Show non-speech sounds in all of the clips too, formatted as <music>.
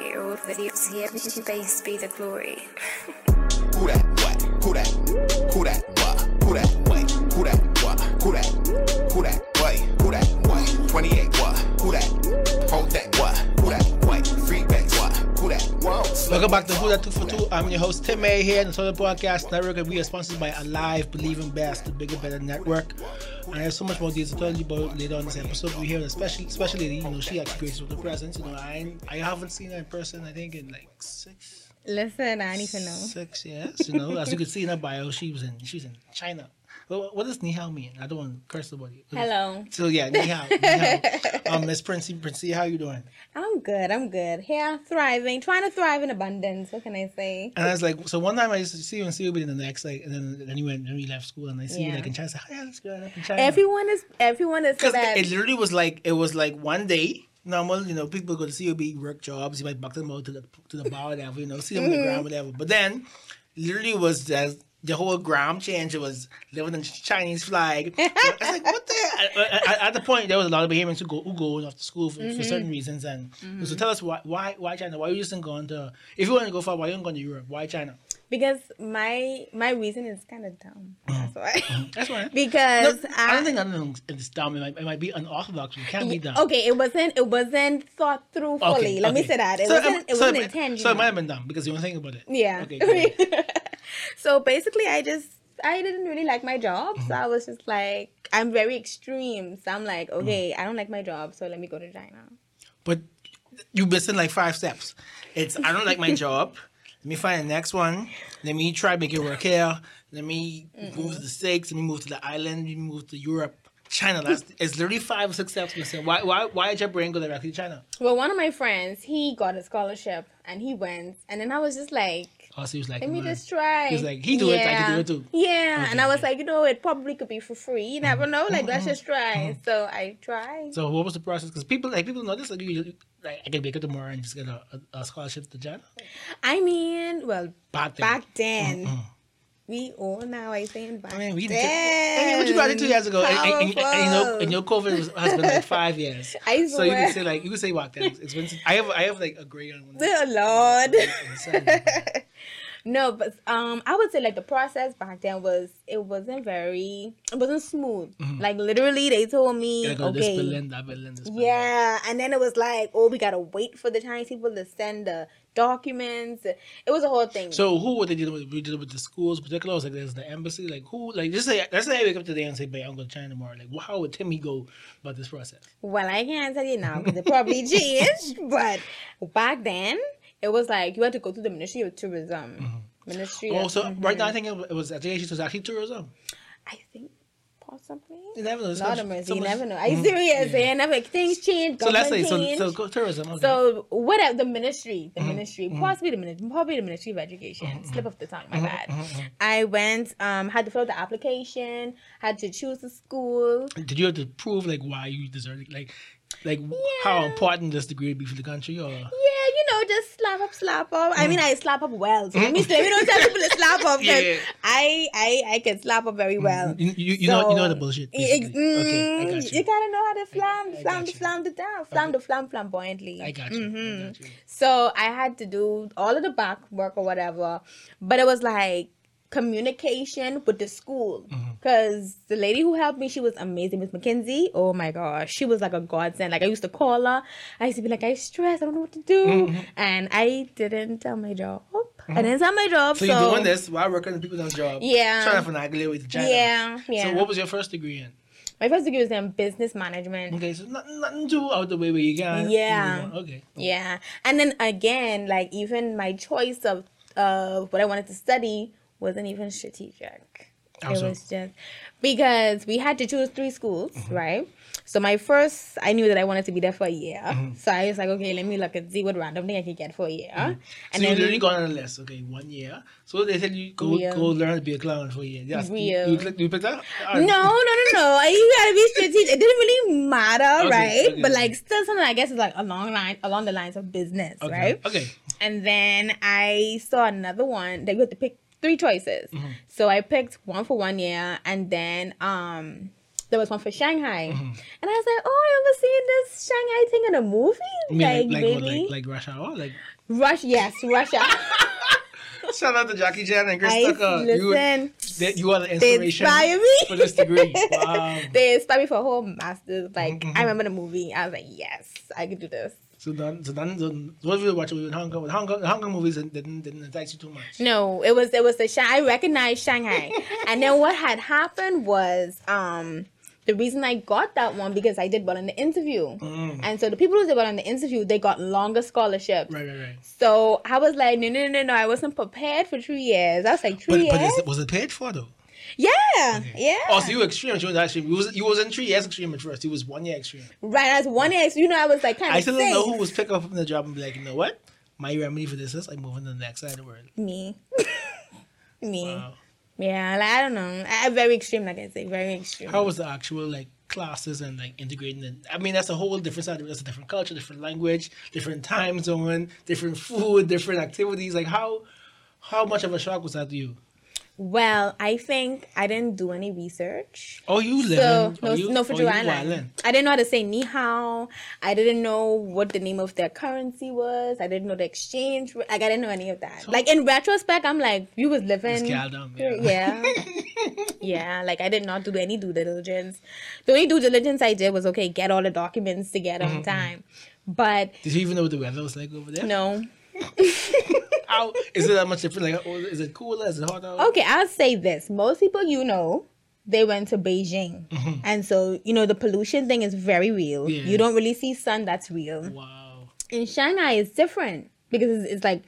Hear all the videos here, base be the glory. Who that? What? Who that? Who that? What? Who that? Wait. Who that? What? Who that? Who that? Wait. Who that? What? 28. What? Welcome back to Who Dat Two for Two. I'm your host Tim May here in the Total Podcast Network, and we are sponsored by ALIV, Believing Best, the Bigger Better Network. And I have so much more details to tell you about later on this episode. We hear especially, especially you know, she actually graces with the presence. You know, I I haven't seen her in person. I think in like six Listen, I don't even know. six years. You know, as you can see in her bio, she was in she was in China. What does ni hao mean? I don't want to curse somebody. Hello. So yeah, ni hao. Ni hao. <laughs> um, Miss Princey, Princey, how you doing? I'm good. I'm good. Here, thriving, trying to thrive in abundance. What can I say? And I was like, so one time I used to see you in COB in the next, like, and then then you went, then we left school, and I see you Yeah. like in China. I said, oh, yeah, let's go up in China. Everyone is everyone is because it literally was like it was like one day. Normal, you know, people go to COB, work jobs. You might back them out to the to the bar, whatever. You know, see them on the ground, whatever. But then, literally, was just the whole gram change. It was living in Chinese flag. <laughs> I was like, what the? At, at- at the point, there was a lot of Bahamians who go who go off to school for, for certain mm-hmm. reasons. And so, mm-hmm. tell us why why why China? Why you just going to? If you want to go far, why you don't go to Europe? Why China? Because my my reason is kind of dumb. That's why. <laughs> That's why. because No, I don't think I don't know it's dumb. It might, it might be unorthodox. It can't be dumb. Okay, it wasn't it wasn't thought through fully. Let me say that. It So, wasn't um, it so wasn't intentional. So it might have been dumb because you don't think about it. Yeah. Okay. <laughs> so basically, I just I didn't really like my job, Mm-hmm. so I was just like I'm very extreme. So I'm like, Mm. okay, I don't like my job, so let me go to China. but you missing like five steps. It's I don't like my <laughs> job. Let me find the next one. Let me try make it work here. Let me move to the States. Let me move to the island. Let me move to Europe. China. That's it's literally five or six steps missing. Why why why did your brain go directly to China? Well, one of my friends, he got a scholarship and he went, and then I was just like, Oh, so he was like, let me "Man." just try. He was like, he do it, I can do it too. Yeah, and I was like, you know, it probably could be for free. You never know. Like, let's just try. <laughs> So I tried. So what was the process? Because people like people know this. Like, you, like I can wake up tomorrow and just get a, a, a scholarship to China. I mean, well, Back then. back then, we all now I saying back I mean, we did. then. I mean, what you got two years ago, and, and, and, and, you know, and your COVID was, has been like five <laughs> years. I So you can say like you can say what? Then it's been. I have I have like a gray on one. Dear Lord. No, but um, I would say like the process back then was it wasn't very it wasn't smooth. Like literally, they told me this okay, Berlin, that Berlin, this Berlin. yeah, and then it was like oh, we gotta wait for the Chinese people to send the documents. It was a whole thing. So who were they dealing with? You dealing with the schools, particular? Like there's the embassy. Like who? Like just say let's say I wake up today and say, "Babe, I'm going to China tomorrow." Like well, how would Timmy go about this process? Well, I can't tell you now because it probably <laughs> changed. But back then, it was like you had to go to the Ministry of Tourism. Ministry. Oh, of, so right now I Mhm. think it was education. So it's actually tourism. I think possibly. You never know. Not- mercy, so you never know. Are you Mhm. serious? Yeah. Yeah. never things change. So let's say so, change. so go tourism. Okay. So whatever the ministry, Mm-hmm. the ministry, possibly the ministry, probably the Ministry of Education. Slip of the tongue, Mm-hmm. my bad. I went, um, had to fill out the application, had to choose the school. Did you have to prove like why you deserve it? Like, like how important this degree would be for the country, or Yeah, just slap up, slap up. I mean, I slap up well. So let me let me don't tell people to slap up. <laughs> Mm-hmm. Yeah. I, I I can slap up very well. you, you, you know you know the bullshit. Ex- Basically. okay, I mm, got you. gotta know how to flam, I flam, you. flam the down, flam the flam flamboyantly. I got you. Mhm. I got you. So I had to do all of the back work or whatever, but it was like communication with the school Mm-hmm. because the lady who helped me she was amazing miss mckinsey oh my gosh she was like a godsend like i used to call her i used to be like i stress i don't know what to do Mm-hmm. and i didn't tell my job i didn't tell my job So, so, you're doing this while working in people's job. Yeah. Trying to finagle to China. yeah yeah So what was your first degree in? my first degree was in business management Okay, so nothing, nothing too out the way where you can. Yeah. Okay. Yeah. And then again, like even my choice of uh what I wanted to study wasn't even strategic. How it so? was just because we had to choose three schools, Mm-hmm. right? So my first, I knew that I wanted to be there for a year. Mm-hmm. So I was like, okay, let me look and see what random thing I can get for a year. So And you then literally gone on the list. Okay, one year. So they said you go Real. go learn to be a clown for a year. Yes. Real. You, you, you picked that? no, no, no, no. <laughs> You gotta be strategic. It didn't really matter, Okay, right? okay. But like still something I guess is like along line along the lines of business, Okay. right? Okay. And then I saw another one that you had to pick three choices. Mm-hmm. So I picked one for one year, and then um there was one for Shanghai. Mm-hmm. And I was like, oh, I ever seen this Shanghai thing in a movie? Mean, like, like, like, what, maybe like, like Rush Hour? Like, Rush. Yes, Russia. <laughs> shout out to Jackie Chan and Chris I Tucker. You, listen. they, you are the They inspiration inspire me. for this degree. <laughs> Wow. they inspired me for a whole master's. Like Mhm. I remember the movie. I was like, yes, I could do this. So so so what we were watching in Hong Kong, Hong Kong, Hong Kong movies didn't, didn't, didn't you too much. No, it was it was the. I recognized Shanghai, and then what had happened was um the reason I got that one because I did well in the interview, Mm. and so the people who did well in the interview they got longer scholarships. Right, right, right. So I was like, no, no, no, no, I wasn't prepared for three years. I was like, But, three but years? is it, was it paid for though? Yeah, yeah. Oh, so you were extreme. You was extreme. You was you wasn't three years extreme at first. You was one year extreme. right, as one year, you know, I was like kind I of I still don't know who was pick up from the job and be like, you know what? My remedy for this is I'm moving to the next side of the world. me, <laughs> me. Wow. Yeah, like I don't know. I, very extreme, like I say, very extreme. How was the actual like classes and like integrating it? I mean, that's a whole different side. Of it. That's a different culture, different language, different time zone, different food, different activities. Like how how much of a shock was that to you? Well, I think I didn't do any research. Oh, you live So in no, oh, you, no for oh, Island. wildin'. I didn't know how to say ni hao. I didn't know what the name of their currency was. I didn't know the exchange. Like I didn't know any of that. like in retrospect, I'm like, you was living. Yeah. yeah. <laughs> yeah, like I did not do any due diligence. The only due diligence I did was okay, get all the documents together Mm-hmm, on time. But Did you even know what the weather was like over there? no. <laughs> <laughs> How is it that much different? Like, is it cooler? Is it hotter? Okay, I'll say this. Most people you know, they went to Beijing. And so, you know, the pollution thing is very real. Mm-hmm. Yeah. You don't really see sun that's real. Wow. In Shanghai, it's different because it's, it's like,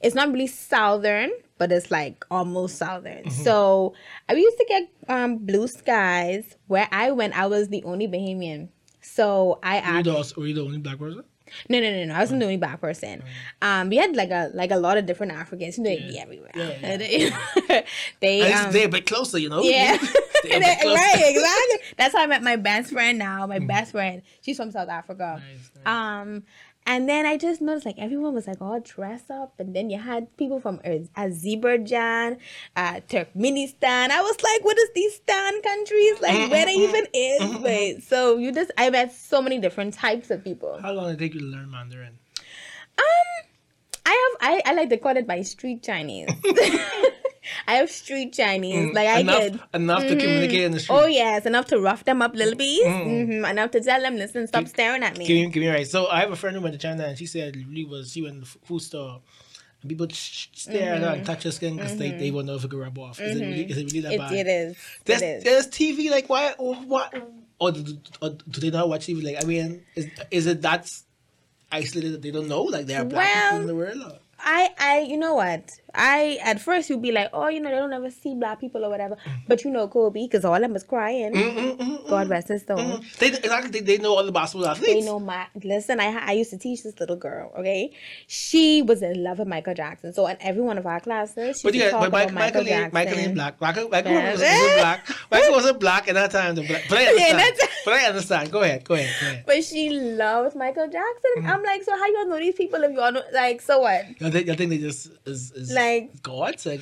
it's not really southern, but it's like almost southern. Mm-hmm. So I used to get um, blue skies. Where I went, I was the only Bahamian. So I Were you, asked. the, were you the only black person? No, no, no, no. I wasn't the only black person. Um, we had like a like a lot of different Africans. You know, they'd be everywhere. Yeah, <laughs> they, <laughs> they um, they're a bit closer, you know. yeah, <laughs> They're a bit closer. right, exactly. That's how I met my best friend. Now, my best friend, she's from South Africa. Nice, nice. Um, and then I just noticed like everyone was like all dressed up, and then you had people from Azerbaijan, uh, Turkmenistan. I was like, what is these stan countries like? Where they even is? <laughs> Wait, so you just I met so many different types of people. How long did it take you to learn Mandarin? Um, I have I, I like to call it my street Chinese. <laughs> <laughs> <laughs> I have street Chinese. Mm, like I enough, could. enough to mm-hmm. communicate in the oh, street. Oh yes, enough to rough them up little bees. hmm Enough to tell them, listen, stop staring at me. Give me, give me right. So I have a friend who went to China and she said really was she went to the food store and people stare at her and mm-hmm. touch her skin because they, they mm-hmm. won't know if it could rub off. Is, it really, is it really that It, bad? it is. There's, it is. there's TV like why or what or do, or do they not watch TV? Like I mean, is is it that isolated that they don't know like there are black people in the world? Or? I, I, you know what? I at first you'd be like, oh, you know, they don't ever see black people or whatever. Mm-hmm. But you know, Kobe, because all of them was crying. Mm-hmm, mm-hmm, God rest his soul. They exactly they, they know all the basketball athletes. They know my listen. I I used to teach this little girl. Okay, she was in love with Michael Jackson. So in every one of our classes, she But yeah, but about Michael, Michael, Michael ain't, Michael ain't black. Michael, Michael Yeah. wasn't, wasn't black. <laughs> Michael wasn't black at that time. But but I Yeah, understand. that's- but I understand. Go ahead. Go ahead. Go ahead. But she loves Michael Jackson. Mm-hmm. I'm like, so how you all know these people if you all know? Like, so what? I think, I think they just is, is Like- God Like,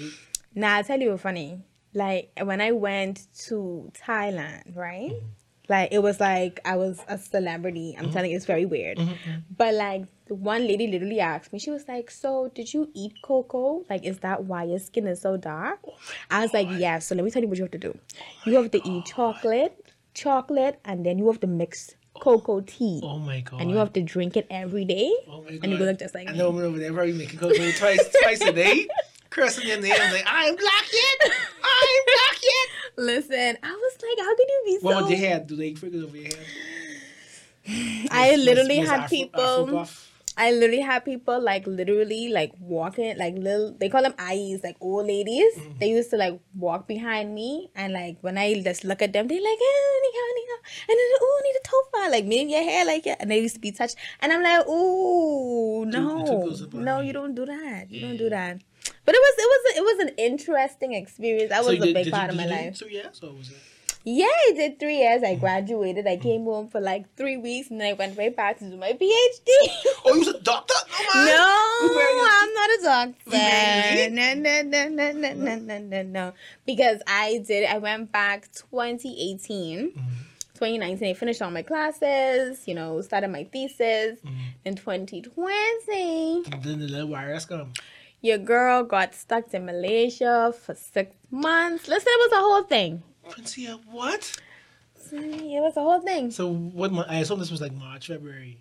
Nah, I tell you funny. Like when I went to Thailand, right? Mm-hmm. Like it was like I was a celebrity. I'm mm-hmm. telling you, it's very weird. Mm-hmm, but like the one lady literally asked me, she was like, "So did you eat cocoa? Like, is that why your skin is so dark?" I was like, "Yeah." So let me tell you what you have to do. You have to eat chocolate, chocolate, and then you have to mix cocoa tea, oh my god. and you have to drink it every day. Oh my god. and you go look just like I know woman over there probably making cocoa twice <laughs> twice a day, cursing your name like I'm black yet. I'm black yet. Listen, I was like, how could you be so? What your hair? Do they freckles over your hair? <sighs> I literally Miss had Afro- people. Afro-puff? I literally had people like literally like walking like little. They call them eyes, like old ladies. Mm-hmm. They used to like walk behind me, and like when I just look at them, they like, eh, and then oh, need a tofa, like meaning your hair, like yeah. And they used to be touched, and I'm like, ooh, no, no, you don't do that. You don't do that. But it was it was it was an interesting experience. That was a did- big did part you, of my did you do life. Two years or was? Yeah, I did three years. I graduated. I came home for like three weeks, and then I went right back to do my <laughs> PhD. Oh, you was a doctor? No. No, I'm not a doctor. No, no, no, no, no, no, no, no, no. Because I did. I went back 2018. Mm-hmm. 2019, I finished all my classes, you know, started my thesis. Mm-hmm. In 2020, Then the little virus come. your girl got stuck in Malaysia for six months. Listen, it was a whole thing. Quincy, uh, what? It was a whole thing. So what? I assume this was like March, February.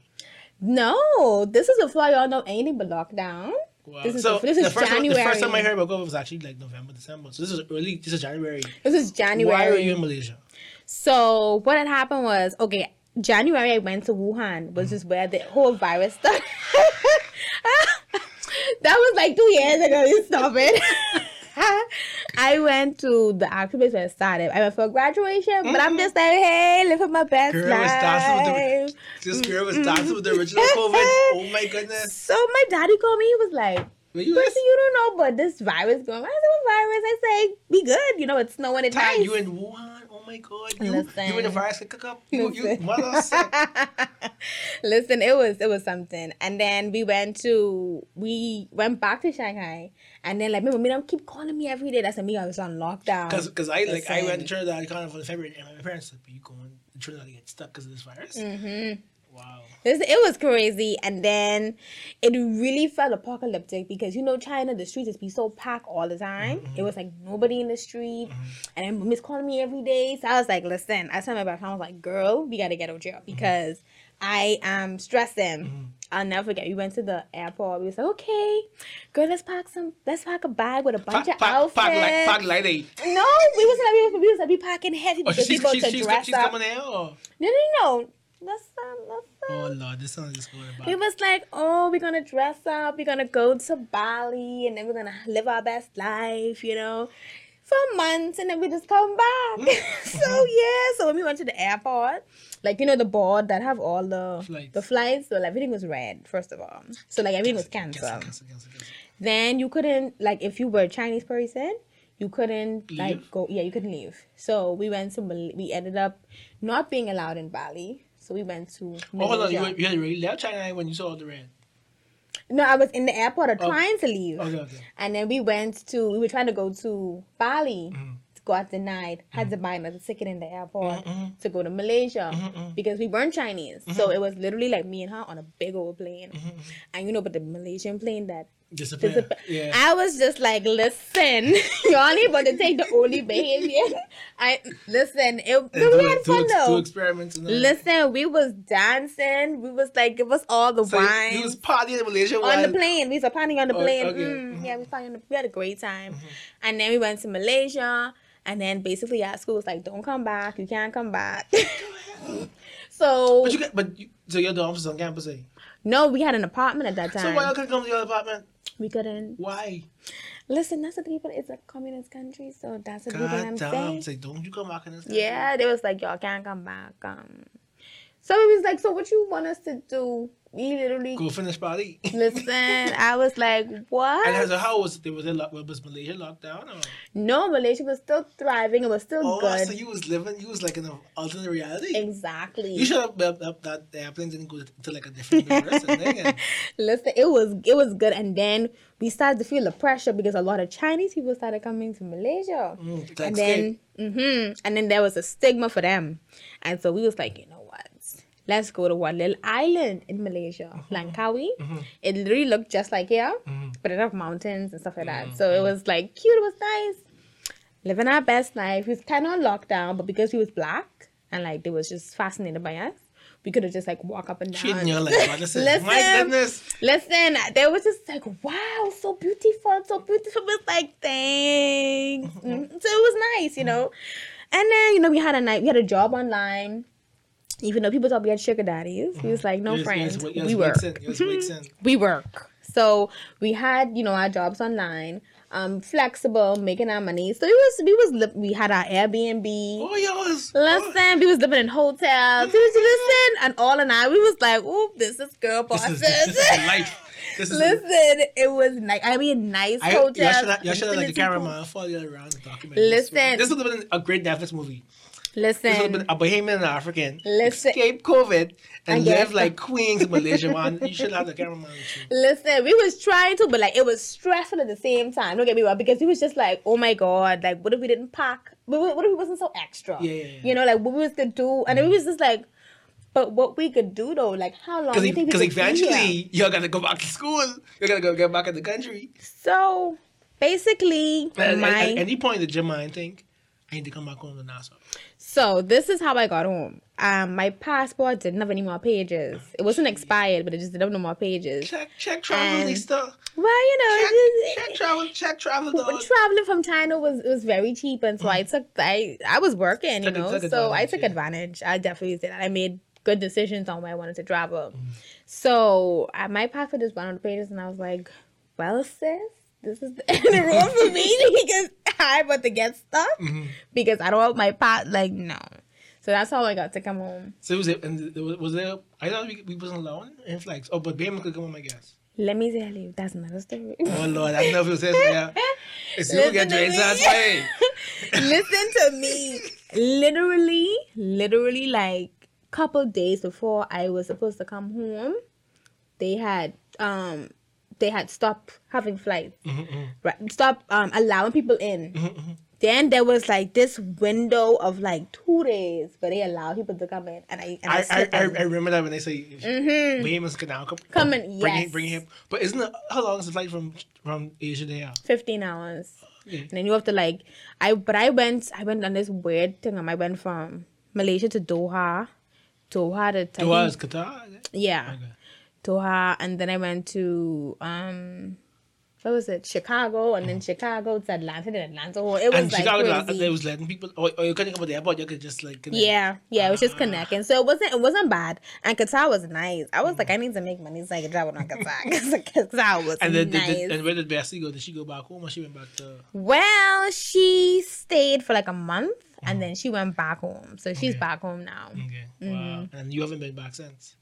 No, this is before y'all know anything but lockdown. Wow. This is so this the is first time, the first time I heard about COVID was actually like November, December. So this is early. This is January. This is January. Why are you in Malaysia? So what had happened was okay. January I went to Wuhan, which is where the whole virus started. <laughs> that was like two years ago. You stop it. <laughs> <laughs> I went to the actual place where it started. I went for graduation, but I'm mm-hmm. just like, hey, living my best Girl was life. the this girl was dancing with the original mm-hmm. COVID. <laughs> Oh my goodness. So my daddy called me. He was like, you Percy, you don't know, but this virus going. I said, what virus? I say, be good. You know, it's snowing. It's nice. you in Wuhan? Oh my god. You, Listen. you in the virus cook up? <laughs> You, you Listen. mother sick. Listen, it was it was something. And then we went to we went back to Shanghai. And then like my mom don't keep calling me every day. That's me I was on lockdown. Cause, cause I like I went to. Trinidad Carnival in February and my parents said, "But you going to Trinidad to get stuck because of this virus?" Mm-hmm. Wow. It was crazy, and then it really felt apocalyptic because you know China, the streets just be so packed all the time. Mm-hmm. It was like nobody in the street, and then Miss calling me every day. So I was like, "Listen," I told my back, I was like, "Girl, we gotta get out here because I am stressing." Mm-hmm. I'll never forget. We went to the airport. We was like, "Okay, girl, let's pack some. Let's pack a bag with a bunch Pack, of pack, outfits." pack, like, pack like they. no, we was like, we was, we was like, we packing heavy Oh, because she's, people she's, to she's, dress she's up. coming there. Or? No, no, no. Let's um, Oh lord, this song is going about. it was like, oh, we're gonna dress up, we're gonna go to Bali, and then we're gonna live our best life, you know, for months, and then we just come back. <laughs> so yeah, so when we went to the airport, like you know the board that have all the Flights. the flights, so like, everything was red first of all, so like everything was canceled. cancel, cancel, cancel. Then you couldn't like if you were a Chinese person, you couldn't Leave? like go. Yeah, you couldn't leave. So we went to we ended up not being allowed in Bali. So we went to. Oh, hold on, you, you had already left China when you saw the red. No, I was in the airport or Oh. trying to leave. Okay, okay. And then we went to, we were trying to go to Bali. Mm-hmm. Got denied. Had to buy another ticket in the airport Mm-hmm. to go to Malaysia because we weren't Chinese. So Mm-hmm. it was literally like me and her on a big old plane. And you know, but the Malaysian plane that Disappear. disappeared. Yeah. I was just like, listen, <laughs> y'all ain't about to take the only behavior. I listen. It, we do- had fun ex- though. Experiments. Listen, we was dancing. We was like, give us all the So wine he was partying in Malaysia on while the plane. We was partying on the Oh, plane. okay. Mm, Mhm. Yeah, we partying the, we had a great time. And then we went to Malaysia. And then basically our school was like, don't come back. You can't come back. <laughs> so But you get, but you, so your dorms was on campus, eh? No, we had an apartment at that time. So why you couldn't come to your apartment? we couldn't Why? listen. That's what the people. It's a communist country, so that's what the people God I'm damn! saying. Say, don't you come back in this? Country? Yeah, they was like, y'all can't come back. Um, so it was like, so what you want us to do? We literally Go finish party. <laughs> listen. I was like, what? And so how was it? Was it lock, was Malaysia locked down or? No, Malaysia was still thriving. It was still Oh, good. so you was living, you was like in an alternate reality. exactly. You should have that, that, that the airplane didn't go to like a different universe and <laughs> Listen, it was it was good, and then we started to feel the pressure because a lot of Chinese people started coming to Malaysia, mm, and then hmm and then there was a stigma for them, and so we was like, you know? Let's go to one little island in Malaysia, uh-huh. Mm-hmm. Langkawi. It literally looked just like here, mm-hmm. but it had mountains and stuff like that. Mm-hmm. So it was like cute. It was nice. Living our best life. We was kind of on lockdown, but because he was black and like they was just fascinated by us, we could have just like walk up and down. treating you like? Listen, Listen. my goodness. Listen, they were just like, wow, so beautiful, so beautiful. It was like, thanks. Mm. So it was nice, you know. And then, you know, we had a night, we had a job online. Even though people thought we had sugar daddies, we was like, no Yes, friends, yes, yes, we work. in, we work. So we had, you know, our jobs online, um, flexible, making our money. So it was, we was, li- we had our Airbnb. Oh, yours. Listen, we was living in hotels. We listen, and all and I, we was like, "Oop, this is girl This bosses." is, this is <laughs> life. This is Listen, it was nice. I mean, nice I, hotels. y'all should have, y'all should have like the cameraman follow you around the. Listen. This would have been a great Netflix movie. This would have been Listen, a Bahamian and African. Listen. Escape COVID and live like queens in Malaysia, <laughs> man. You should have the cameraman with you. listen, we was trying to, but like it was stressful at the same time. Don't get me wrong, because we was just like, oh my god, like what if we didn't pack? What what if we wasn't so extra? Yeah, yeah, yeah. You know, like what we was gonna do, and it mm. was just like, but what we could do though, like how long? you think Because eventually you're gonna go back to school. You're gonna go get back in the country. So basically, At, at- my at any point, did your mind think, I need to come back home to Nassau? so this is how I got home. Um, my passport didn't have any more pages. It wasn't expired, but it just didn't have no more pages. Check, check travel, And- Lisa. Well, you know, Check, it check travel, check travel, dog. traveling from China was was very cheap, and so I took I I was working, you know, so I took yeah. advantage. I definitely did. I made good decisions on where I wanted to travel. Mm-hmm. So uh, my passport is one of the pages, and I was like, "Well, sis, this is the <laughs> end of the road for me <laughs> because I want to get stuff Mm-hmm. because I don't want my part like no." So that's how I got to come home. So was it, and was, was there, I thought we, we wasn't alone in flags. Oh, but Bahama could come home, I guess. Let me tell you, that's another story. Oh, Lord, I don't know if it was this. Yeah. <laughs> It's you get Listen to Dwayne me. Listen to me. Literally, literally, like couple days before I was supposed to come home, they had um they had stopped having flights, Mm-hmm, right? Stop um allowing people in. Then there was like this window of like two days where they allow people to come in, and I and I, I, I, I, remember that when they say Mhm. Bahamians can now come, Come in, bring, yes. him, bring him. But isn't it, how long is the flight from from Asia to here? 15 hours. Yeah. And then you have to like I but I went I went on this weird thing. um, I went from Malaysia to Doha. Doha to Qatar? is it? Yeah. Okay. Doha and then I went to um what was it? Chicago and then Chicago to Atlanta then Atlanta. Oh, It was Mm-hmm. And like Chicago, crazy. they was letting people, or, or you couldn't come to the airport, you could just like, connect. yeah, yeah, it was Ah. just connecting. So it wasn't it wasn't bad. And Qatar was nice. I was like, I need to make money so I can travel on Qatar. <laughs> Because Qatar was And then, nice. did, did, and where did Bessie go? Did she go back home or she went back to? Well, she stayed for like a month and then she went back home. So she's Okay. back home now. Okay, Mm-hmm. wow. And you haven't been back since.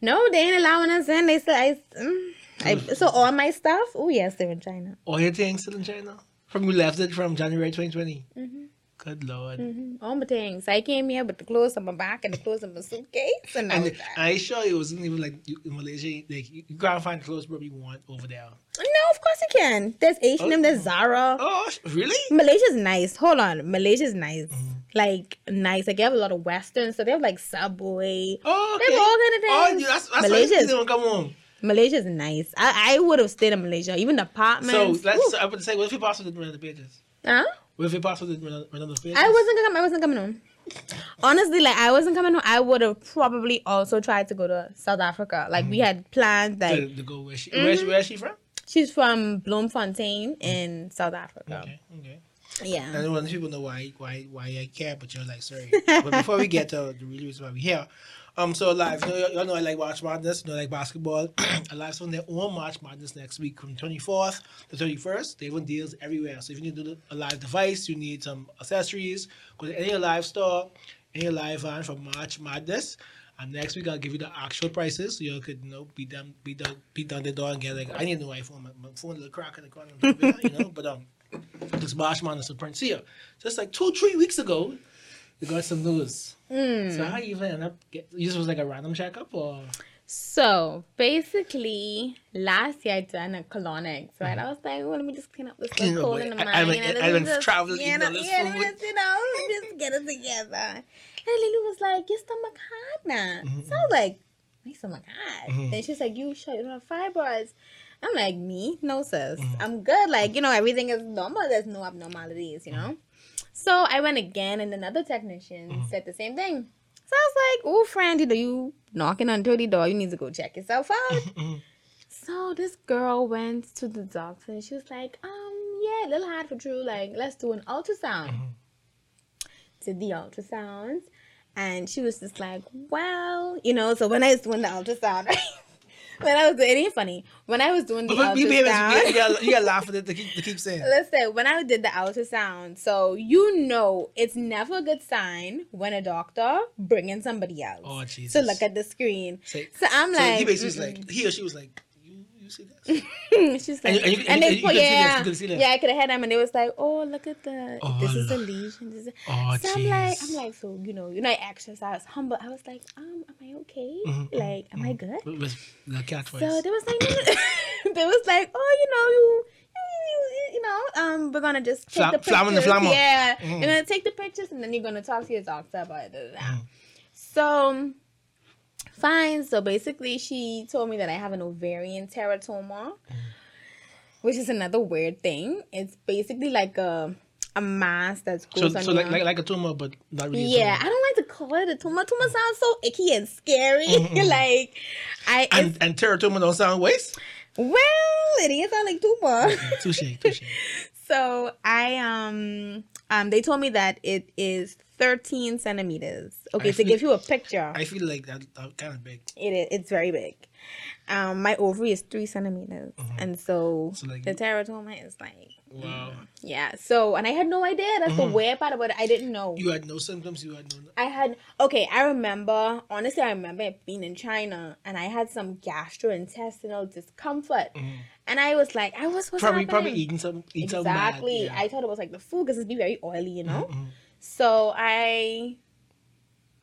No, they ain't allowing us in. They said I, mm, I so all my stuff. Oh yes, they're in China. All your things still in China? From you left it from January 2020? Mm-hmm. Good lord. All my things. I came here with the clothes on my back and the clothes in my suitcase, and, And. I sure it wasn't even like you, in Malaysia, like you, you can't find clothes probably you want over there. no, of course you can. There's H&M, there's Zara. Oh, really? Malaysia's nice. Hold on, Malaysia's nice. Mm-hmm. Like nice. Like they have a lot of Western, so they have like Subway. Oh, They okay. have all kind of Oh, things. yeah, that's, that's Malaysia's- why you come home. Malaysia's nice. I, I would have stayed in Malaysia, even the So apartments. let's. So I would say, what if didn't run the pages? Huh? What if your passport didn't run on- run on pages? I wasn't gonna come. I wasn't coming home. Honestly, like I wasn't coming home. I would have probably also tried to go to South Africa. Like we had plans. to, Like to go where she, Mm-hmm. where, she, where is she from? she's from Bloemfontein in South Africa. Okay, okay. Yeah. And when people know why why why I care, but you're like sorry. but before we get to the real reason why we're here, um, so live, you know, y'all know I like March Madness, you know, I like basketball. ALIV's on their own March Madness next week from 24th to 31st. They run deals everywhere. So if you need a live device, you need some accessories, go to any live store, any live van for March Madness. And next week I'll give you the actual prices so you could you know beat them beat down beat down the door and get like I need a new iPhone. My, my phone a little crack in the corner, <laughs> you know. But um, this Madness of Prince just like two three weeks ago, we got some news. Hmm. So how you even end up? Get, this was like a random checkup or? So basically, last year I done a colonics, right? Mm-hmm. I was like, well, let me just clean up this Clean cold in the I- mind. I and let me traveling, you know, yeah, food. just, you know, just get it together. And Lily was like, your stomach hard now. Mm-hmm, So I was mm-hmm. like, my stomach hard. Then she's like, you sure you don't have fibroids? I'm like, me? No, sis. Mm-hmm. I'm good. Like, you know, everything is normal. There's no abnormalities, you Mm-hmm. know? So I went again, and another technician Mm-hmm. said the same thing. So I was like, oh, friend, you know, you knocking on dirty door, you need to go check yourself <laughs> out. so this girl went to the doctor, and she was like, um, yeah, a little hard for true. Like, let's do an ultrasound. Did the ultrasounds, and she was just like, well, you know, so when I was doing the ultrasound, <laughs> when I was doing, it ain't funny, when I was doing the But you, you, ultrasound. you, gotta, <laughs> you gotta laugh at it to keep, to keep saying. Listen, when I did the ultrasound, so you know it's never a good sign when a doctor bringing somebody else Oh, Jesus. to look at the screen. Say- So I'm so like, he basically was mm-mm. like, he or she was like, you, see this? She's like, and you- and and they you put, could see this, yeah, you could see this. yeah, I could have had them, and they was like, oh, look at the, Oh, this is a look. lesion. This is Oh, so I'm like. I'm like, so you know, you know, I exercise, I was humble. I was like, um, am I okay? Mhm, Like, am I good? With, the cat voice. So they was like, <laughs> they was like, oh, you know, you, you, know, um, we're gonna just take Flam- the pictures. the. Yeah, Mhm. you're gonna take the pictures, and then you're gonna talk to your doctor about it. Mhm. So, fine. So basically, she told me that I have an ovarian teratoma, which is another weird thing. It's basically like a a mass that's so, on so your like, like like a tumor, but not really. yeah, I don't like to call it a tumor. Tumor sounds so icky and scary. Mhm. <laughs> like, I And it's, and teratoma don't sound waste. well, it is sound like tumor. Touche, touche. <laughs> so I um um they told me that it is 13 centimeters. Okay, I to give you a picture, I feel like that, that kind of big. it is it's very big. Um, my ovary is three centimeters, uh-huh. and so, So, like, the teratoma is like Wow. yeah. So and I had no idea. That's the uh-huh. weird part about it. I didn't know. You had no symptoms. You had no. I had okay. I remember honestly. I remember being in China and I had some gastrointestinal discomfort, uh-huh. and I was like, I was. Probably happening? probably eating some eat some bad, exactly. yeah. I thought it was like the food because it's be very oily, you know. So I,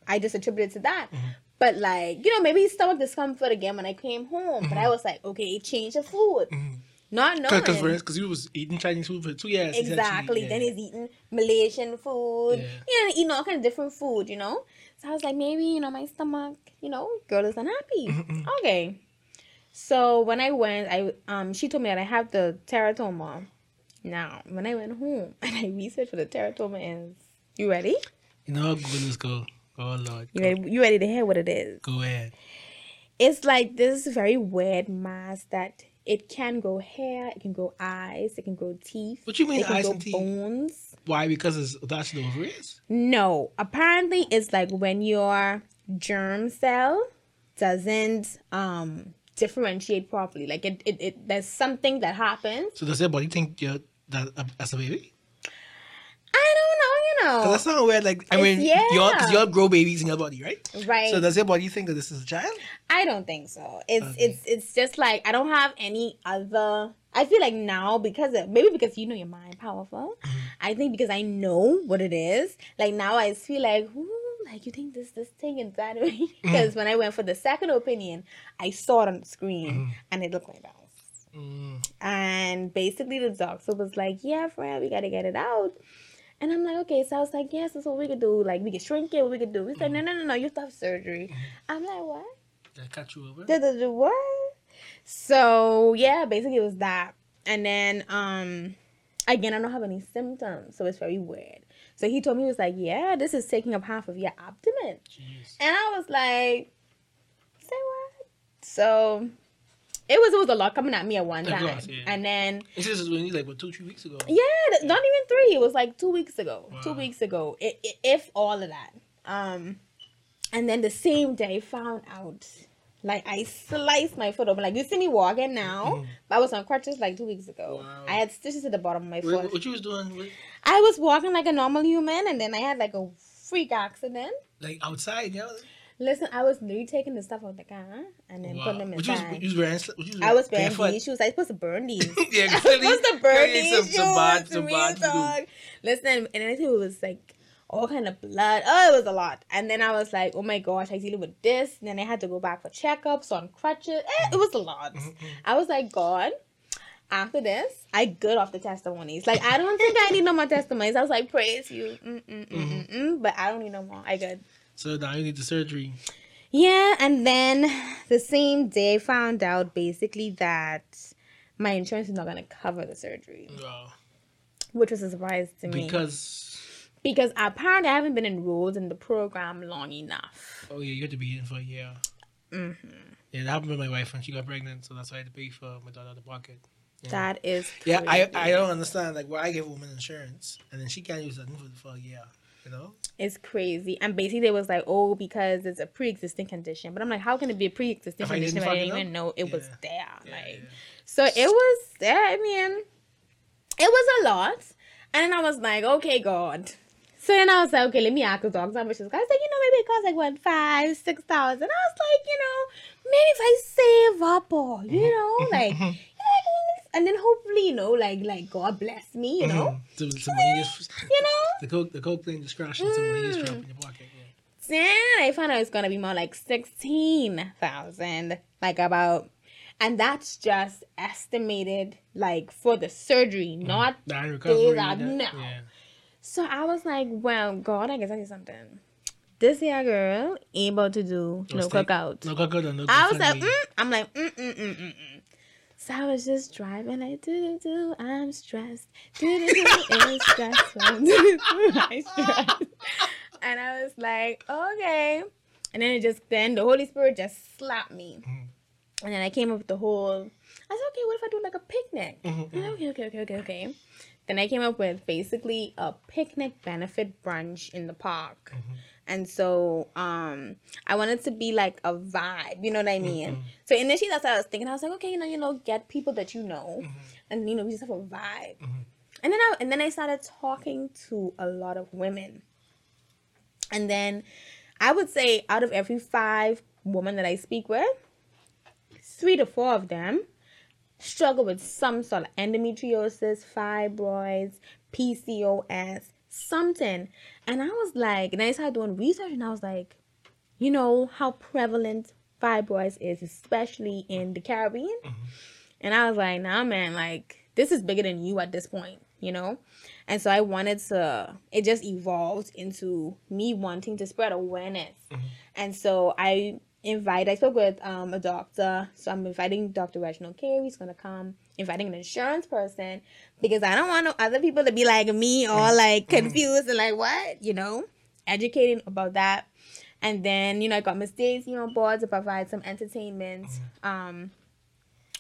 I just attributed to that. Mm-hmm. But like you know, maybe stomach discomfort again when I came home. But Mm-hmm. I was like, okay, change the food, not knowing. Because you was eating Chinese food for two years. Exactly. yeah. Then he's eating Malaysian food. Yeah. Yeah, eating all kind of different food, you know? So I was like, maybe, you know, my stomach, you know, girl is unhappy. Okay. So when I went, I um she told me that I have the teratoma. Now, when I went home <laughs> and I researched what the teratoma is, you ready? You know how good is go. Oh Lord. You Go, ready you ready to hear what it is? go ahead. It's like this very weird mass that it can grow hair, it can grow eyes, it can grow teeth. What you mean it can eyes and teeth? bones. Why? Because it's to the ovaries. No, apparently it's like when your germ cell doesn't um differentiate properly. Like it, it, it there's something that happens. So does your body think you're that uh, as a baby? I don't know, Cause know. that sounds weird. Like I It's- mean, yeah. you all, cause you all grow babies in your body, right? Right. So does your body think that this is a child? I don't think so. It's Okay. it's it's just like I don't have any other. I feel like now because of, maybe because you know your mind powerful. Mm-hmm. I think because I know what it is. Like now I feel like, ooh, like you think this this thing is that way. Because when I went for the second opinion, I saw it on the screen Mm-hmm. and it looked like that. Mm. And basically the doctor was like, Yeah, Fred, we gotta get it out. And I'm like, okay, so I was like, yes, that's what we could do. Like, we could shrink it, what we could do. He said, no, no, no, no, you have to have surgery. I'm like, what? Did I cut you over? Da, da, da, what? So yeah, basically it was that. And then um again I don't have any symptoms, so it's very weird. So he told me he was like, Yeah, this is taking up half of your abdomen. Jeez. And I was like, say what? So it was it was a lot coming at me at one time. yeah. And then This is only like what two, three weeks ago. yeah, th- not even three. It was like two weeks ago. Two weeks ago, i i if all of that. Um, and then the same day, found out. Like I sliced my foot open. Like you see me walking now, but I was on crutches like two weeks ago. Wow. I had stitches at the bottom of my foot. what you was doing? With, I was walking like a normal human, and then I had like a freak accident. like outside, yeah. Listen, I was literally taking the stuff out the car and then Wow. putting them was, inside. you was wearing? sli- What you was I was wearing barefoot? these shoes. I was supposed to burn these. <laughs> yeah, <laughs> I clearly, was supposed to burn these some, shoes. some bad, some bad to do. talk. Listen, and then it was like all kind of blood. Oh, it was a lot. And then I was like, oh my gosh, I dealing with this. And then I had to go back for checkups on crutches. Eh, it was a lot. Mm-hmm. I was like, God. After this, I good off the testimonies. Like I don't think I need no more testimonies. I was like, praise you, mm, mm, mm, mm, mm, but I don't need no more. I good. So now you need the surgery. Yeah, and then the same day found out basically that my insurance is not gonna cover the surgery, Wow. which was a surprise to me Because because apparently I haven't been enrolled in the program long enough. oh yeah, you had to be in for a year. Mm-hmm. Yeah, that happened with my wife when she got pregnant, so that's why I had to pay for my daughter out of pocket. Yeah. That is Yeah, I. I don't understand like why I give a woman insurance and then she can't use that for, for a year. You know? it's crazy. And basically, it was like, oh, because it's a pre-existing condition. But I'm like, how can it be a pre-existing If condition if I didn't even up? know it was there? Yeah, like, yeah. so it was. Yeah, I mean, it was a lot. And then I was like, okay, God. So then I was like, okay, let me ask the dogs how much this guy. I said, you know, maybe it costs like what five, six thousand. I was like, you know, maybe if I save up or you like, you know, like, mm-hmm. And then hopefully, you know, like like God bless me, you know, So some money just <laughs> you know. <laughs> the coke the coke plane just crashing. Some money just in your pocket. Yeah. I found out it's gonna be more like sixteen thousand, like about, and that's just estimated like for the surgery, not That recovery. Days out now. Yeah. So I was like, well, God, I guess I do something. This here girl able to do no steak. cookout. No cookout no I was like, mm. I'm like, mm mm mm mm mm. So I was just driving like, do do do, I'm stressed. Do do do, it's stressful. <laughs> I'm stressed. And I was like, okay. And then it just, then the Holy Spirit just slapped me. Mm-hmm. And then I came up with the whole, I said, okay, what if I do like a picnic? Mhm, I'm like, Okay, okay, okay, okay, okay. Then I came up with basically a picnic benefit brunch in the park. Mm-hmm. And so um I wanted to be like a vibe, you know what I mean? Mm-hmm. So initially that's what I was thinking. I was like, okay, you know, you know, get people that you know mm-hmm. and you know, we just have a vibe. Mm-hmm. And then I and then I started talking to a lot of women. And then I would say out of every five women that I speak with, three to four of them struggle with some sort of endometriosis, fibroids, PCOS, something. And I was like, and I started doing research and I was like, you know how prevalent fibroids is, especially in the Caribbean? Mm-hmm. And I was like, nah, man, like, this is bigger than you at this point, you know? And so I wanted to, it just evolved into me wanting to spread awareness. Mm-hmm. And so I invite, I spoke with um, a doctor. So I'm inviting Dr. Reginald Carey. He's to come, inviting an insurance person because I don't want no other people to be like me or like confused and like, what? You know? Educating about that. And then, you know, I got Miss Daisy on board to provide some entertainment. Um,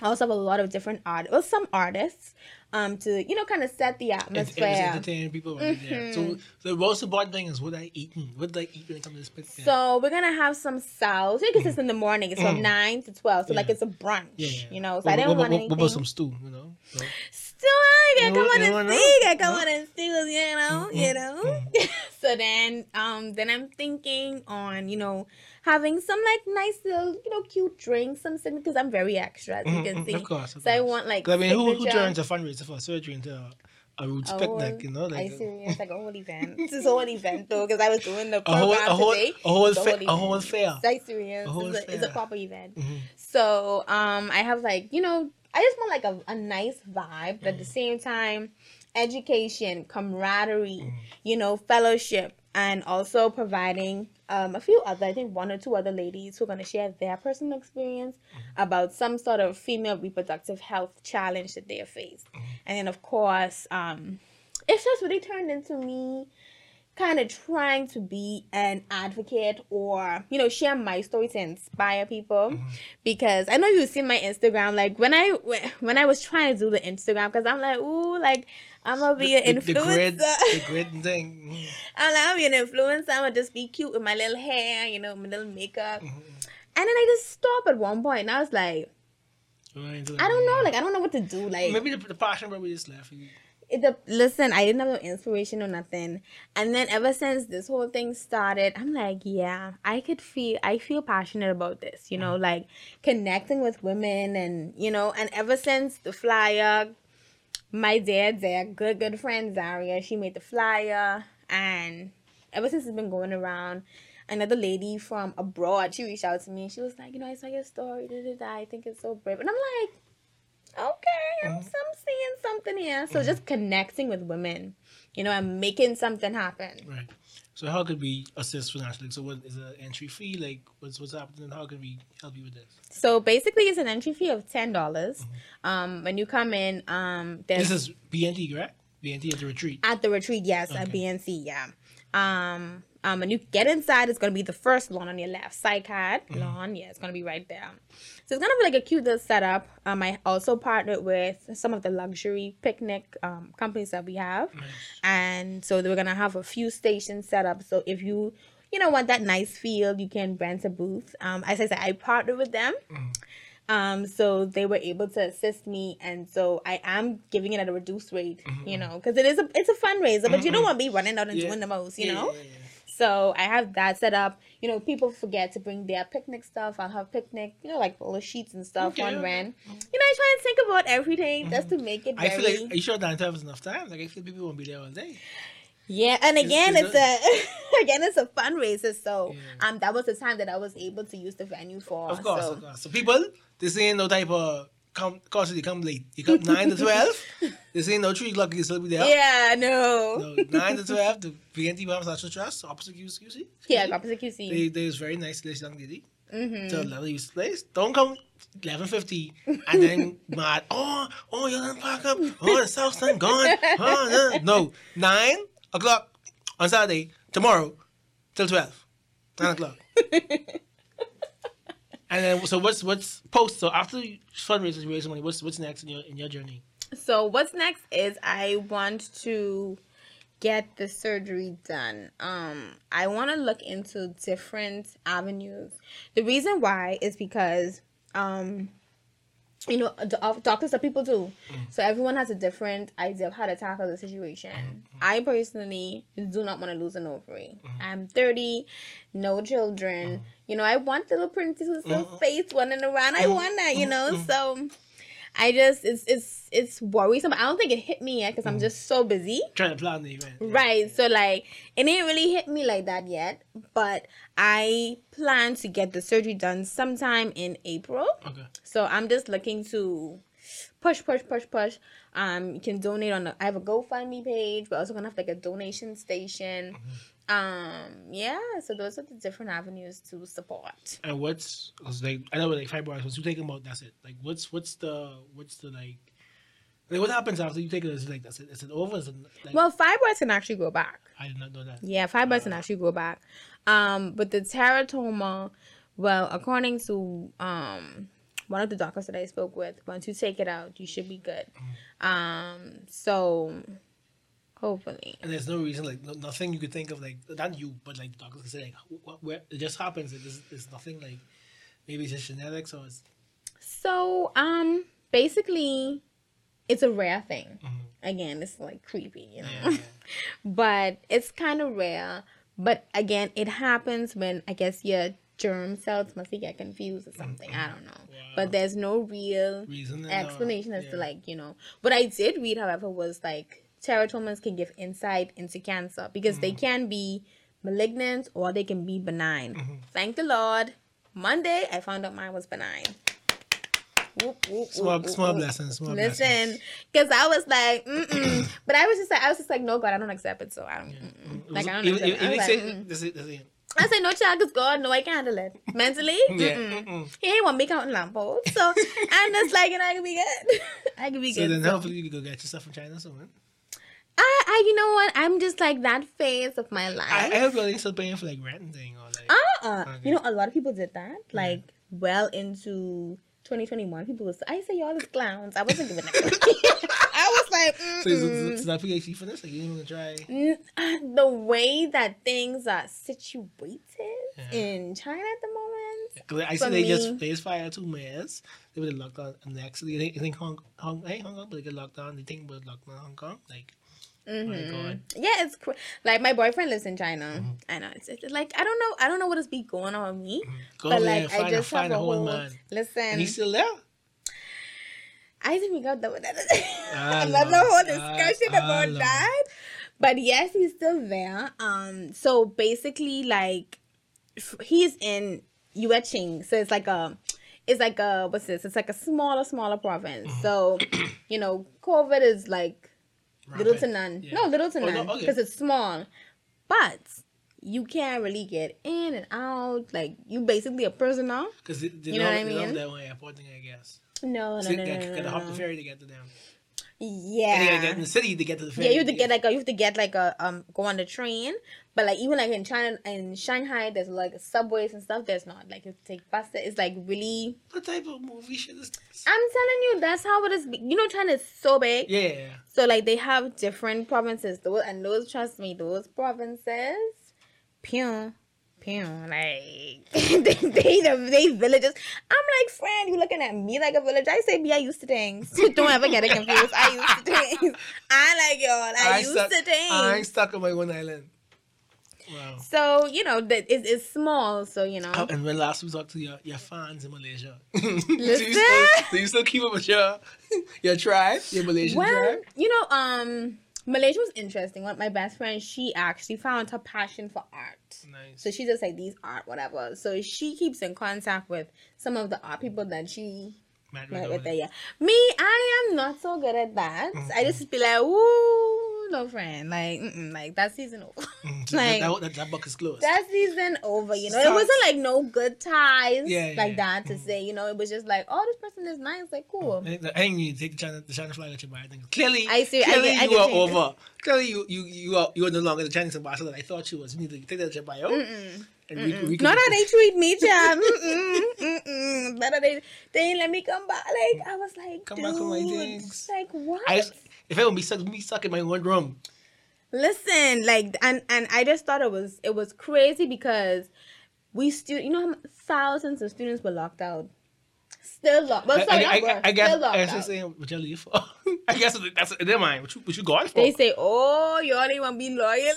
I also have a lot of different art, well, some artists, um, to you know, kind of set the It, it atmosphere. entertaining people mm there. So, so the most important thing is what I eating. What did I eat when it comes to this picnic? So we're gonna have some sal. So because it's in the morning, it's from nine to twelve. So like Mm. It's a brunch, yeah, yeah. you know. So What- I didn't what, want what, anything. What about some stew? You know. So, Still, I You come on and see. Gotta come on and see, you know, you know. <laughs> so then, um, then I'm thinking on, you know, having some like nice little, you know, cute drinks, some because I'm very extra, as you can Mhm, see. Of course. Of So I want like. I mean, who, who turns a fundraiser for surgery into a, a roots picnic? You know, I like it's like a whole event. <laughs> Is a whole event though, because I was doing the a whole, program a whole, today. a whole, It's fa- a whole fair. Like serious. A whole It's a, it's a proper event. Mhm. So um, I have like you know, I just want like a, a nice vibe, but at the Mm. same time, education, camaraderie, Mm. you know, fellowship, and also providing um, a few other, I think one or two other ladies who are going to share their personal experience Mm-hmm. about some sort of female reproductive health challenge that they have faced. Mm-hmm. And then, of course, um, it's just really turned into me kind of trying to be an advocate or you know share my story to inspire people Mm-hmm. because I know you've seen my Instagram like when I when I was trying to do the Instagram because I'm like ooh like I'm gonna be an The, the influencer grid, the <laughs> grid thing. I'm like I'm be an influencer I'm gonna just be cute with my little hair you know my little makeup Mm-hmm. and then I just stopped at one point and I was like I don't know like I don't know what to do like Maybe the, the passion probably just left. you. It, the, listen, I didn't have no inspiration or nothing. And then ever since this whole thing started, I'm like, yeah, I could feel, I feel passionate about this, you know, like connecting with women and, you know, and ever since the flyer, my dad, their good, good friend Zaria, she made the flyer. And ever since it's been going around, another lady from abroad, she reached out to me. She was like, you know, I saw your story, da, da, da. I think it's so brave. And I'm like, okay, I'm, I'm seeing something here. So just connecting with women, you know, and making something happen. Right. So how could we assist financially? So what is an entry fee? Like what's what's happening? How can we help you with this? So basically, it's an entry fee of ten dollars. Um, when you come in, um, This is BNT, correct? BNT at the retreat. at the retreat, yes, at BNT, yeah. Um, um, when you get inside, it's gonna be the first lawn on your left, side card lawn. Yeah, it's gonna be right there. So it's gonna be like a cute little setup. Um, I also partnered with some of the luxury picnic um companies that we have, and so we're gonna have a few stations set up. So if you you know want that nice feel, you can rent a booth. Um, as I said, I partnered with them. Um, so they were able to assist me, and so I am giving it at a reduced rate, you know, because it is a it's a fundraiser, but you don't want to be running out and Yeah. doing the most, you Yeah, know. yeah. So I have that set up. You know, people forget to bring their picnic stuff. I'll have picnic, you know, like little sheets and stuff Okay, on rent. You know, I try and think about everything just to make it I very. feel like, are you sure downtown is enough time? Like, I feel people won't be there all day. Yeah, and again, is it's a <laughs> again, it's a fundraiser. So Yeah. um, that was the time that I was able to use the venue for. Of course, so. of course. So people, this ain't no type of come. Cause you come late. You come nine to <laughs> twelve. this ain't no three o'clock. You still be there. Yeah, no. No, nine to twelve. The BNT Farm Social Trust opposite QC. Yeah, opposite QC. They, they was very nice, this young lady. Mm-hmm. So used place. Don't come eleven fifty and then <laughs> mad. Oh, oh, you're done pack up. Oh, the South Sun gone. Oh, no. no, nine o'clock on Saturday tomorrow till twelve. Nine o'clock. <laughs> and then so what's what's post? So after fundraisers, you raise money. What's what's next in your in your journey? So what's next is I want to get the surgery done. Um, I want to look into different avenues. The reason why is because um, you know, uh, doctors are people too. Mm. So everyone has a different idea of how to tackle the situation. Mm-hmm. I personally do not want to lose an ovary. Mm-hmm. I'm 30, no children. Mm-hmm. You know, I want the little princesses with face running around. I want that, you know. So I just it's it's it's worrisome. I don't think it hit me yet because I'm just so busy. Trying to plan the event. Right. So like it didn't really hit me like that yet. But I plan to get the surgery done sometime in April. Okay. So I'm just looking to push, push, push, push. Um, you can donate on. The, I have a GoFundMe page. We're also gonna have like a donation station. Um, yeah. So those are the different avenues to support. And what's like I know like fibroids. Once you take them out, that's it. Like what's what's the what's the like. Like what happens after you take it? Is it like that's it? Is it over? Is it like, Well, fibroids can actually grow back. I did not know that. Yeah, fibroids can actually grow back. Um, but the teratoma, well, according to um one of the doctors that I spoke with, once you take it out, you should be good. Um, so hopefully. And there's no reason, like no, nothing you could think of, like not you, but like doctors can say, like what, where it just happens. Like, there's, there's nothing like maybe it's just genetics or it's So um, basically, it's a rare thing. Mm-hmm. Again, it's like creepy, you know. yeah, yeah. <laughs> but it's kind of rare. But again, it happens when I guess your germ cells must get confused or something. I mm-hmm. don't know. But there's no real reason. explanation as to like you know. What I did read, however, was like teratomas can give insight into cancer because they mm-hmm. can be malignant or they can be benign. Thank the Lord. Monday, I found out mine was benign. Whoop, whoop, small whoop, small blessings. Small Listen, because I was like, mm-mm. but I was just like, I was just like, no, God, I don't accept it, so I don't. Mm-mm. Like I don't even, accept it. I even, was say, like, this is- this is- I say no child is God, no, I can't handle it. Mentally, <laughs> yeah. mm-mm. mm-mm. he ain't want me counting lampposts, so <laughs> I'm just like, you know, I can be good. <laughs> I can be So good. then so. Then hopefully you can go get yourself from China soon. I, I, you know what? I'm just like that phase of my life. I, I hope you're still paying for like rent and thing or like. uh-uh. Okay. You know, a lot of people did that. Like, well into 2021, people was. I say y'all is clowns. I wasn't giving a. <laughs> I was like, so is, mm-mm. is, is that PhD for this? Like you even gonna try? Uh, the way that things are situated Yeah. in China at the moment. 'Cause I see they me- just face fire two mayors. They were locked down and actually I think, Hong Hong hey Hong Kong, but they get locked down. They think about locked down Hong Kong. Like Mhm. god. Yeah, it's cr- like my boyfriend lives in China. Mm-hmm. I know it's, it's like I don't know. I don't know what is be going on with me. Go but there like I a, just find have a a whole man. listen. And he's still there? I think we got that another, Lord. whole discussion ah, about Lord. that. But yes, he's still there. Um, so basically, like he's in Yueqing, so it's like a, it's like a what's this? It's like a smaller, smaller province. Mm-hmm. So, you know, COVID is like little to none. Yeah. No, little to Oh, no, none okay. because it's small. But you can't really get in and out. Like you basically a prisoner. Because You know love, what I they love mean? that one airport thing, I guess. No, no, So no, no, gotta, no, gotta no, hop the ferry to get to them. Yeah. And they gotta get in the city to get to the ferry. Yeah, you have to get like a you have to get like a um go on the train, but like even like in China in Shanghai, there's like subways and stuff. There's not like you have to take buses. It's like really. What type of movie shit is this? I'm telling you, that's how it is. You know, China is so big. Yeah. So like they have different provinces. Those and those, trust me, those provinces, pew, pew, like <laughs> they they the they villages. I'm like, friend, you looking at me like a village? I say, be I used to things. <laughs> Don't ever get it confused. I used to things. I like y'all. I, used stuck, to things. I ain't stuck on my one island. Wow. So you know that it's, it's small. So you know. Oh, and when last we talked to your, your fans in Malaysia, <laughs> do, you still, do you still keep up with your your tribe, your Malaysian well, tribe? you know, um, Malaysia was interesting. One of my best friends, she actually found her passion for art. Nice. So she just like these art, whatever. So she keeps in contact with some of the art people that she met with with there. Yeah. Me, I am not so good at that. Mm-hmm. I just be like, ooh, no friend. Like, mm-mm, like that season over. <laughs> <laughs> Mm, like that, that, that book is closed. that season over. You know, it wasn't like no good ties Yeah, yeah, like yeah. that to say. You know, it was just like, oh, this person is nice. Like, cool. I think, I think you to take the China, the China flag at your I think clearly, I see- I clearly get- I you get are you. over. Clearly, you you you are you are no longer the Chinese ambassador that I thought you was. You need to take that at your bio. And we, we Not how they treat me, child. <laughs> Mm-mm, mm-mm. Better they they let me come back. Like I was like, Come dude, back with my things. like what? I, if I would be stuck, me stuck in my one room. Listen, like, and and I just thought it was it was crazy because we stu you know thousands of students were locked out, still. Well, I, sorry, I, I, were, I guess still locked I was out. just saying, what you leave for? <laughs> I guess that's their mind. What you, what you going for? They say, "Oh, you only want to be loyal."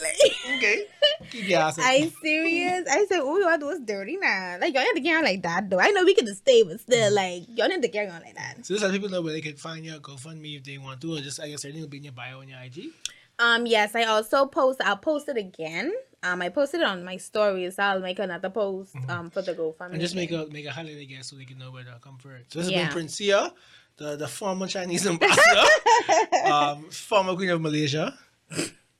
<laughs> okay, keep your ass. I serious? I said, "Oh, y'all do us dirty now." Like y'all need to carry on like that, though. I know we can stay, but still, like y'all need to carry on like that. So this how people know where they can find your GoFundMe if they want to, or just I guess everything will be in your bio on your IG. Um, yes, I also post. I'll post it again. Um, I posted it on my stories. I'll make another post. Um, for the GoFundMe. Mm-hmm. And just make a make a holiday guest so they can know where to come for it. So this has Yeah. been Princia, the, the former Chinese ambassador, <laughs> um, former queen of Malaysia.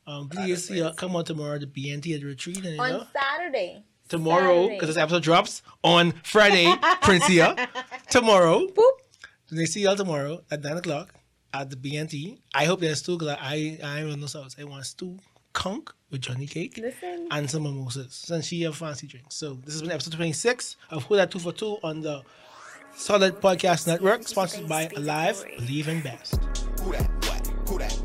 Um, please see her come on tomorrow to BNT at the retreat. And, you know, on Saturday. tomorrow, because this episode drops on Friday, Princia. <laughs> Tomorrow. Boop. So they see y'all tomorrow at 9 o'clock at the BNT. I hope there's stew because I, I don't know south. I want stew conch with Johnny cake Listen. and some mimosas. Since she have fancy drinks. So this has been episode 26 of Who Dat 2 for 2 on the Solid Podcast Network, sponsored by ALIV, Believe in Best. Who Dat?